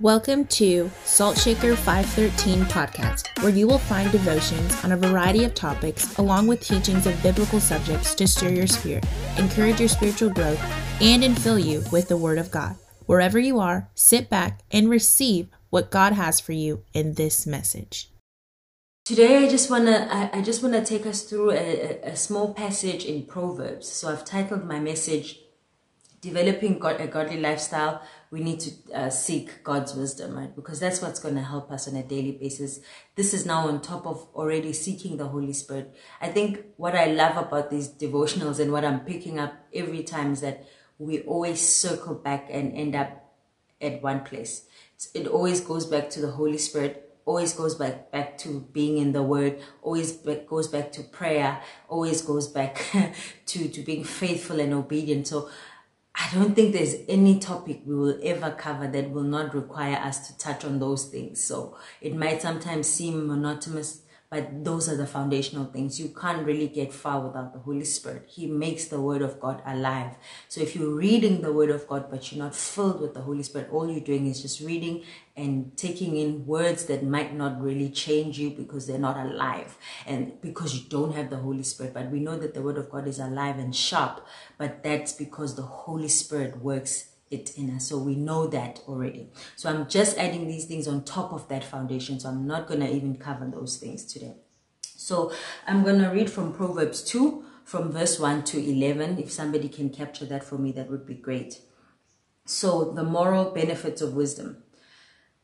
Welcome to Salt Shaker 513 podcast, where you will find devotions on a variety of topics along with teachings of biblical subjects to stir your spirit, encourage your spiritual growth, and infill you with the Word of God. Wherever you are, sit back and receive what God has for you in this message. Today, I just wanna I, I just wanna take us through a, a, a small passage in Proverbs. So I've titled my message "Developing a Godly Lifestyle." we need to uh, seek God's wisdom, right? Because that's what's going to help us on a daily basis. This is now on top of already seeking the Holy Spirit. I think what I love about these devotionals and what I'm picking up every time is that we always circle back and end up at one place. It always goes back to the Holy Spirit always goes back back to being in the word always goes back to prayer always goes back to to being faithful and obedient so I don't think there's any topic we will ever cover that will not require us to touch on those things. So it might sometimes seem monotonous, but those are the foundational things. You can't really get far without the Holy Spirit. He makes the Word of God alive. So if you're reading the Word of God, but you're not filled with the Holy Spirit, all you're doing is just reading and taking in words that might not really change you because they're not alive and because you don't have the Holy Spirit. But we know that the Word of God is alive and sharp, but that's because the Holy Spirit works it in us. So we know that already. So I'm just adding these things on top of that foundation. So I'm not going to even cover those things today. So I'm going to read from Proverbs 2 from verse 1 to 11. If somebody can capture that for me, that would be great. So the moral benefits of wisdom.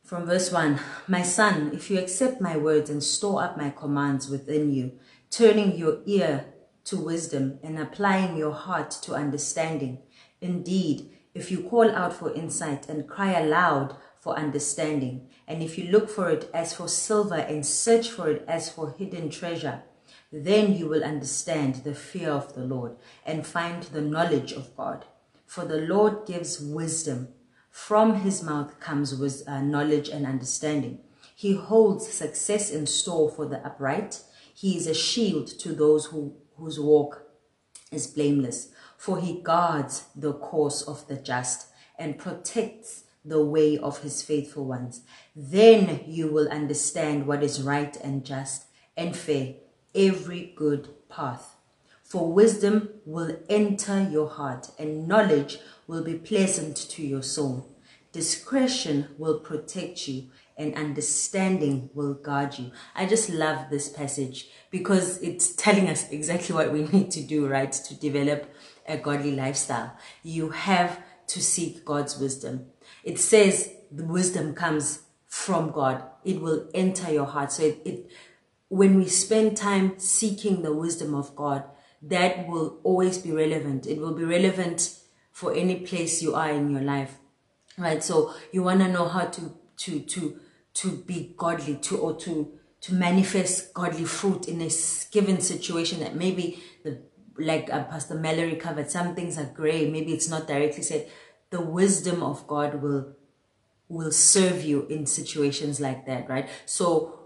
From verse 1 My son, if you accept my words and store up my commands within you, turning your ear to wisdom and applying your heart to understanding, indeed, if you call out for insight and cry aloud for understanding, and if you look for it as for silver and search for it as for hidden treasure, then you will understand the fear of the Lord and find the knowledge of God. For the Lord gives wisdom. From his mouth comes with uh, knowledge and understanding. He holds success in store for the upright. He is a shield to those who, whose walk is blameless for he guards the course of the just and protects the way of his faithful ones. Then you will understand what is right and just and fair, every good path. For wisdom will enter your heart, and knowledge will be pleasant to your soul. Discretion will protect you, and understanding will guard you. I just love this passage because it's telling us exactly what we need to do, right, to develop a godly lifestyle. You have to seek God's wisdom. It says the wisdom comes from God. It will enter your heart. So it, it when we spend time seeking the wisdom of God, that will always be relevant. It will be relevant for any place you are in your life. Right? So you want to know how to to to to be godly to or to to manifest godly fruit in a given situation that maybe the like uh, Pastor Mallory covered, some things are gray. Maybe it's not directly said. The wisdom of God will will serve you in situations like that, right? So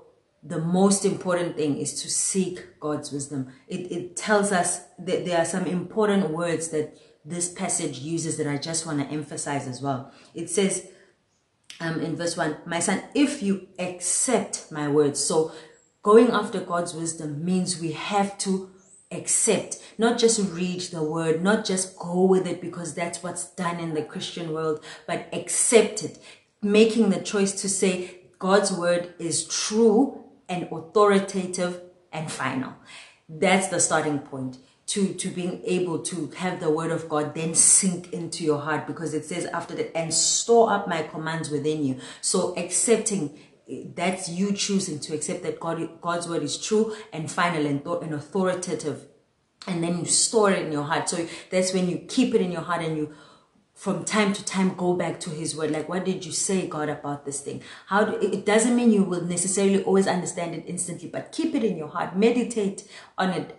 the most important thing is to seek God's wisdom. It, it tells us that there are some important words that this passage uses that I just want to emphasize as well. It says um, in verse 1, My son, if you accept my words. So going after God's wisdom means we have to accept, not just read the word, not just go with it because that's what's done in the Christian world, but accept it, making the choice to say God's word is true and authoritative and final. That's the starting point to, to being able to have the word of God then sink into your heart because it says after that, and store up my commands within you. So accepting that's you choosing to accept that God, God's word is true and final and, and authoritative. And then you store it in your heart. So that's when you keep it in your heart and you from time to time go back to his word. Like what did you say god about this thing? How do, it doesn't mean you will necessarily always understand it instantly but keep it in your heart. Meditate on it.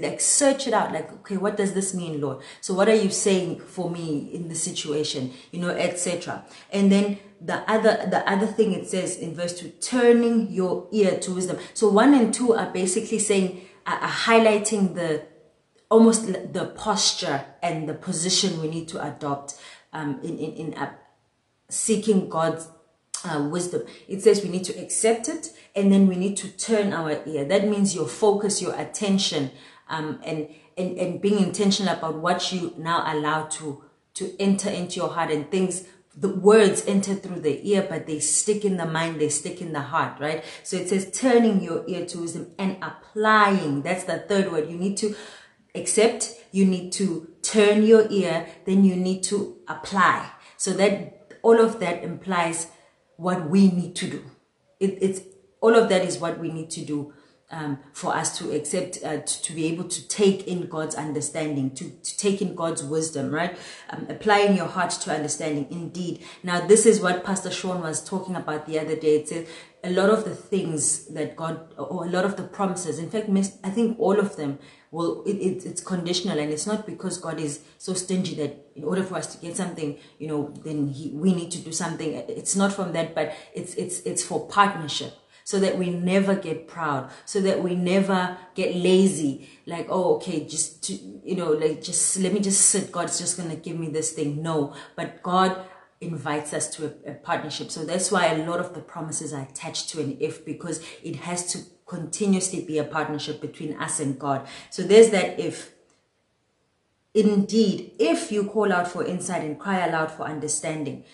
Like search it out. Like okay what does this mean lord? So what are you saying for me in the situation? You know etc and then the other the other thing it says in verse 2 turning your ear to wisdom so 1 and 2 are basically saying uh, are highlighting the almost the posture and the position we need to adopt um, in in, in uh, seeking God's uh, wisdom. It says we need to accept it and then we need to turn our ear. That means your focus, your attention, um, and, and, and being intentional about what you now allow to, to enter into your heart and things the words enter through the ear, but they stick in the mind, they stick in the heart, right? So it says turning your ear to wisdom and applying. That's the third word. You need to accept, you need to turn your ear, then you need to apply. So that all of that implies what we need to do. It, it's all of that is what we need to do um, for us to accept, uh, to, to, be able to take in God's understanding, to, to take in God's wisdom, right? Um, applying your heart to understanding. Indeed. Now, this is what Pastor Sean was talking about the other day. It says a lot of the things that God, or a lot of the promises, in fact, I think all of them well it, it, it's conditional and it's not because god is so stingy that in order for us to get something you know then he, we need to do something it's not from that but it's it's it's for partnership so that we never get proud so that we never get lazy. Like oh okay just to you know like just let me just sit. God's just gonna give me this thing. No but god invites us to a, a, partnership. So that's why a lot of the promises are attached to an if because it has to continuously be a partnership between us and god. So there's that if. Indeed if you call out for insight and cry aloud for understanding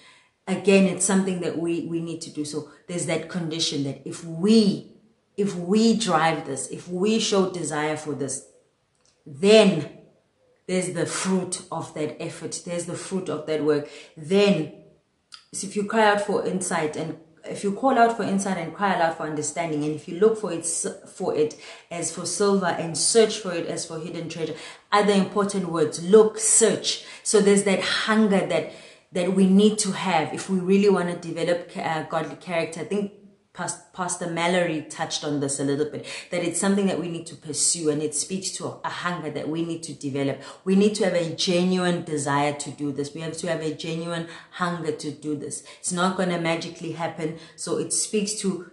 again it's something that we we need to do. So there's that condition that if we if we drive this if we show desire for this then there's the fruit of that effort. There's the fruit of that work. Then if you cry out for insight and if you call out for insight and cry aloud for understanding and if you look for it for it as for silver and search for it as for hidden treasure other important words look search. So there's that hunger that that we need to have if we really want to develop uh, godly character. I think Pastor Mallory touched on this a little bit, that it's something that we need to pursue and it speaks to a hunger that we need to develop. We need to have a genuine desire to do this. We have to have a genuine hunger to do this. It's not going to magically happen. So it speaks to,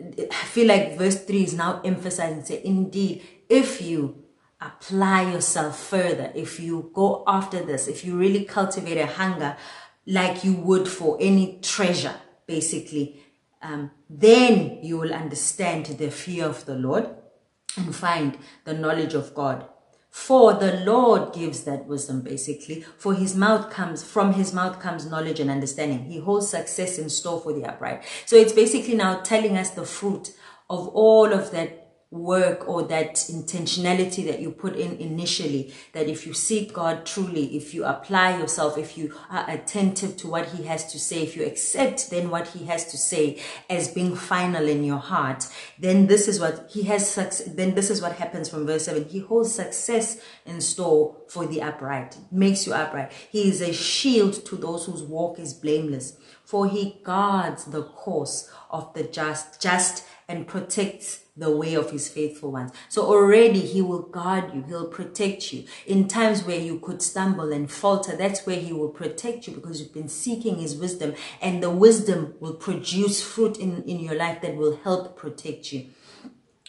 I feel like verse 3 is now emphasizing, say, indeed, if you apply yourself further, if you go after this, if you really cultivate a hunger like you would for any treasure, basically, um, then you will understand the fear of the Lord and find the knowledge of God. For the Lord gives that wisdom, basically. For his mouth comes, from his mouth comes knowledge and understanding. He holds success in store for the upright. So it's basically now telling us the fruit of all of that work or that intentionality that you put in initially that if you seek God truly if you apply yourself if you are attentive to what he has to say if you accept then what he has to say as being final in your heart then this is what he has then this is what happens from verse 7 he holds success in store for the upright. Makes you upright. He is a shield to those whose walk is blameless for he guards the course of the just just and protects the way of his faithful ones. So already he will guard you. He'll protect you. In times where you could stumble and falter, that's where he will protect you because you've been seeking his wisdom and the wisdom will produce fruit in, in your life that will help protect you.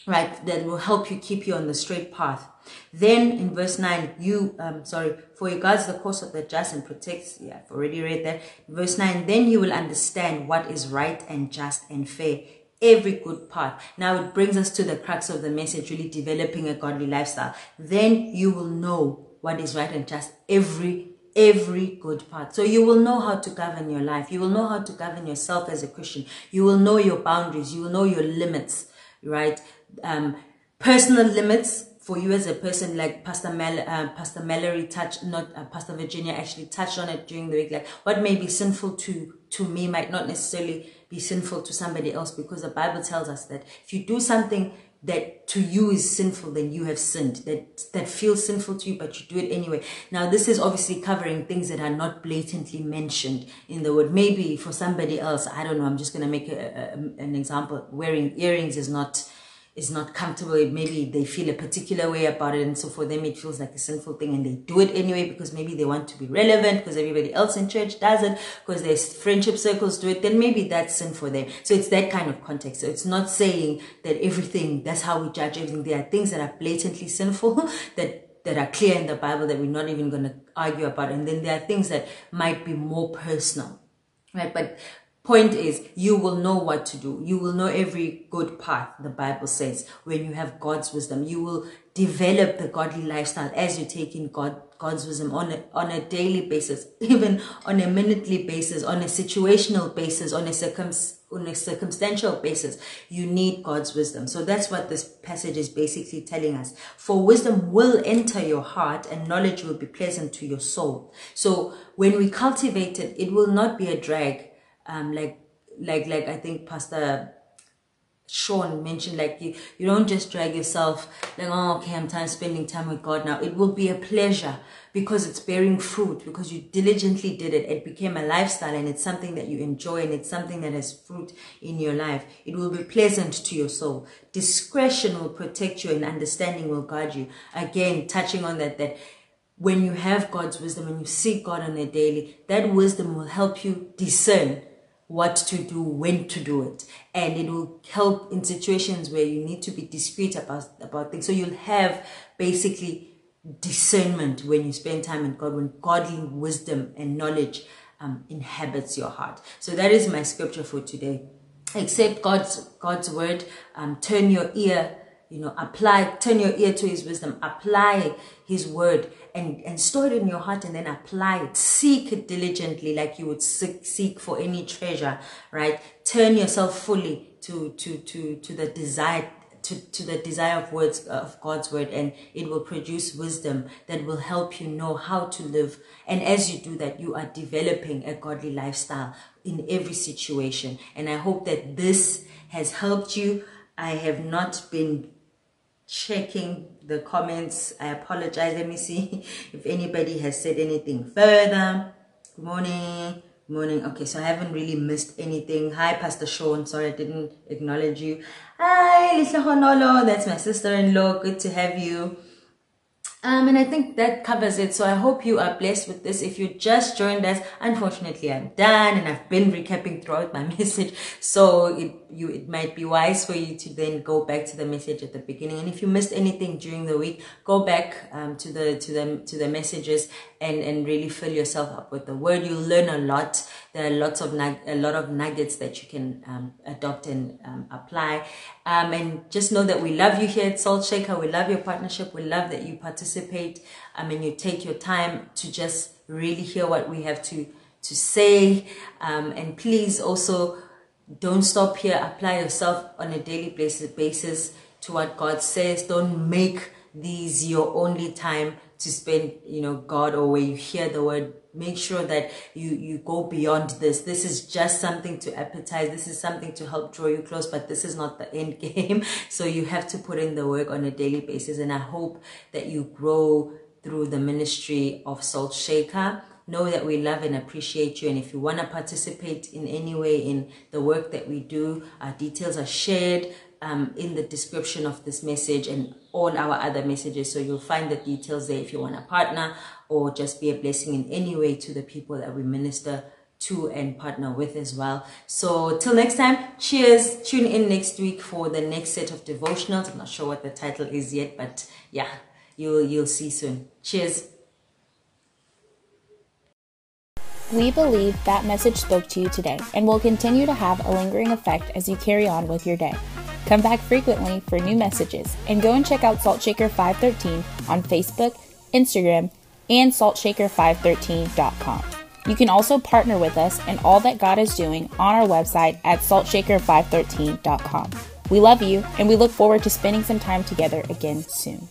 Right? That will help you keep you on the straight path. Then in verse 9, you, um, sorry, for he guards the course of the just and protects, yeah, I've already read that. Verse 9, then you will understand what is right and just and fair every good path. Now it brings us to the crux of the message, really developing a godly lifestyle. Then you will know what is right and just every every good path. So you will know how to govern your life. You will know how to govern yourself as a Christian. You will know your boundaries. You will know your limits, right? Um, personal limits for you as a person, like Pastor Mel, uh, Pastor Mallory touched, not uh, Pastor Virginia actually touched on it during the week. Like what may be sinful to to me might not necessarily be sinful to somebody else because the Bible tells us that if you do something that to you is sinful, then you have sinned. That that feels sinful to you, but you do it anyway. Now, this is obviously covering things that are not blatantly mentioned in the word. Maybe for somebody else, I don't know. I'm just going to make a, a, an example. Wearing earrings is not is not comfortable. Maybe they feel a particular way about it. And so for them, it feels like a sinful thing and they do it anyway because maybe they want to be relevant because everybody else in church does it because their friendship circles do it. Then maybe that's sin for them. So it's that kind of context. So it's not saying that everything, that's how we judge everything. There are things that are blatantly sinful that that are clear in the Bible that we're not even going to argue about. And then there are things that might be more personal, right? But point is you will know what to do. You will know every good path the bible says when you have god's wisdom. You will develop the godly lifestyle as you take in god god's wisdom on a, on a daily basis even on a minutely basis on a situational basis on a circum on a circumstantial basis. You need god's wisdom. So that's what this passage is basically telling us. For wisdom will enter your heart and knowledge will be pleasant to your soul. So when we cultivate it it will not be a drag um, like like like I think Pastor Sean mentioned, like you you don't just drag yourself like oh okay I'm time spending time with God now. It will be a pleasure because it's bearing fruit because you diligently did it. It became a lifestyle and it's something that you enjoy and it's something that has fruit in your life. It will be pleasant to your soul. Discretion will protect you and understanding will guide you. Again, touching on that that when you have God's wisdom and you seek God on a daily, that wisdom will help you discern what to do, when to do it. And it will help in situations where you need to be discreet about, about things. So you'll have basically discernment when you spend time in God, when godly wisdom and knowledge um, inhabits your heart. So that is my scripture for today. Accept God's God's word. Um, turn your ear you know apply turn your ear to his wisdom apply his word and and store it in your heart and then apply it. Seek it diligently like you would seek, seek for any treasure right? Turn yourself fully to to to to the desire to, to the desire of words of God's word and it will produce wisdom that will help you know how to live. And as you do that you are developing a godly lifestyle in every situation. And I hope that this has helped you. I have not been checking the comments. I apologize. Let me see if anybody has said anything further. Good morning. Good morning. Okay, so I haven't really missed anything. Hi, Pastor Sean. Sorry I didn't acknowledge you. Hi, Lisa Honolo. That's my sister-in-law. Good to have you. Um, and I think that covers it. So I hope you are blessed with this. If you just joined us, unfortunately I'm done and I've been recapping throughout my message. So it, you, it might be wise for you to then go back to the message at the beginning. And if you missed anything during the week, go back, um, to the, to the, to the messages and, and really fill yourself up with the word. You'll learn a lot. There are lots of, a lot of nuggets that you can, um, adopt and, um, apply. Um, and just know that we love you here at Salt Shaker. We love your partnership. We love that you participate i mean you take your time to just really hear what we have to to say um, and please also don't stop here. Apply yourself on a daily basis to what God says. Don't make these your only time to spend you know God or where you hear the word. Make sure that you you go beyond this. This is just something to appetize. This is something to help draw you close but this is not the end game. So you have to put in the work on a daily basis. And i hope that you grow through the ministry of salt shaker know that we love and appreciate you and if you want to participate in any way in the work that we do our details are shared um, in the description of this message and all our other messages. So you'll find the details there if you want to partner or just be a blessing in any way to the people that we minister to and partner with as well. So till next time, cheers. Tune in next week for the next set of devotionals. I'm not sure what the title is yet, but yeah, you'll you'll see soon. Cheers. We believe that message spoke to you today and will continue to have a lingering effect as you carry on with your day. Come back frequently for new messages and go and check out Saltshaker 513 on Facebook, Instagram, and saltshaker513.com. You can also partner with us in all that God is doing on our website at saltshaker513.com. We love you and we look forward to spending some time together again soon.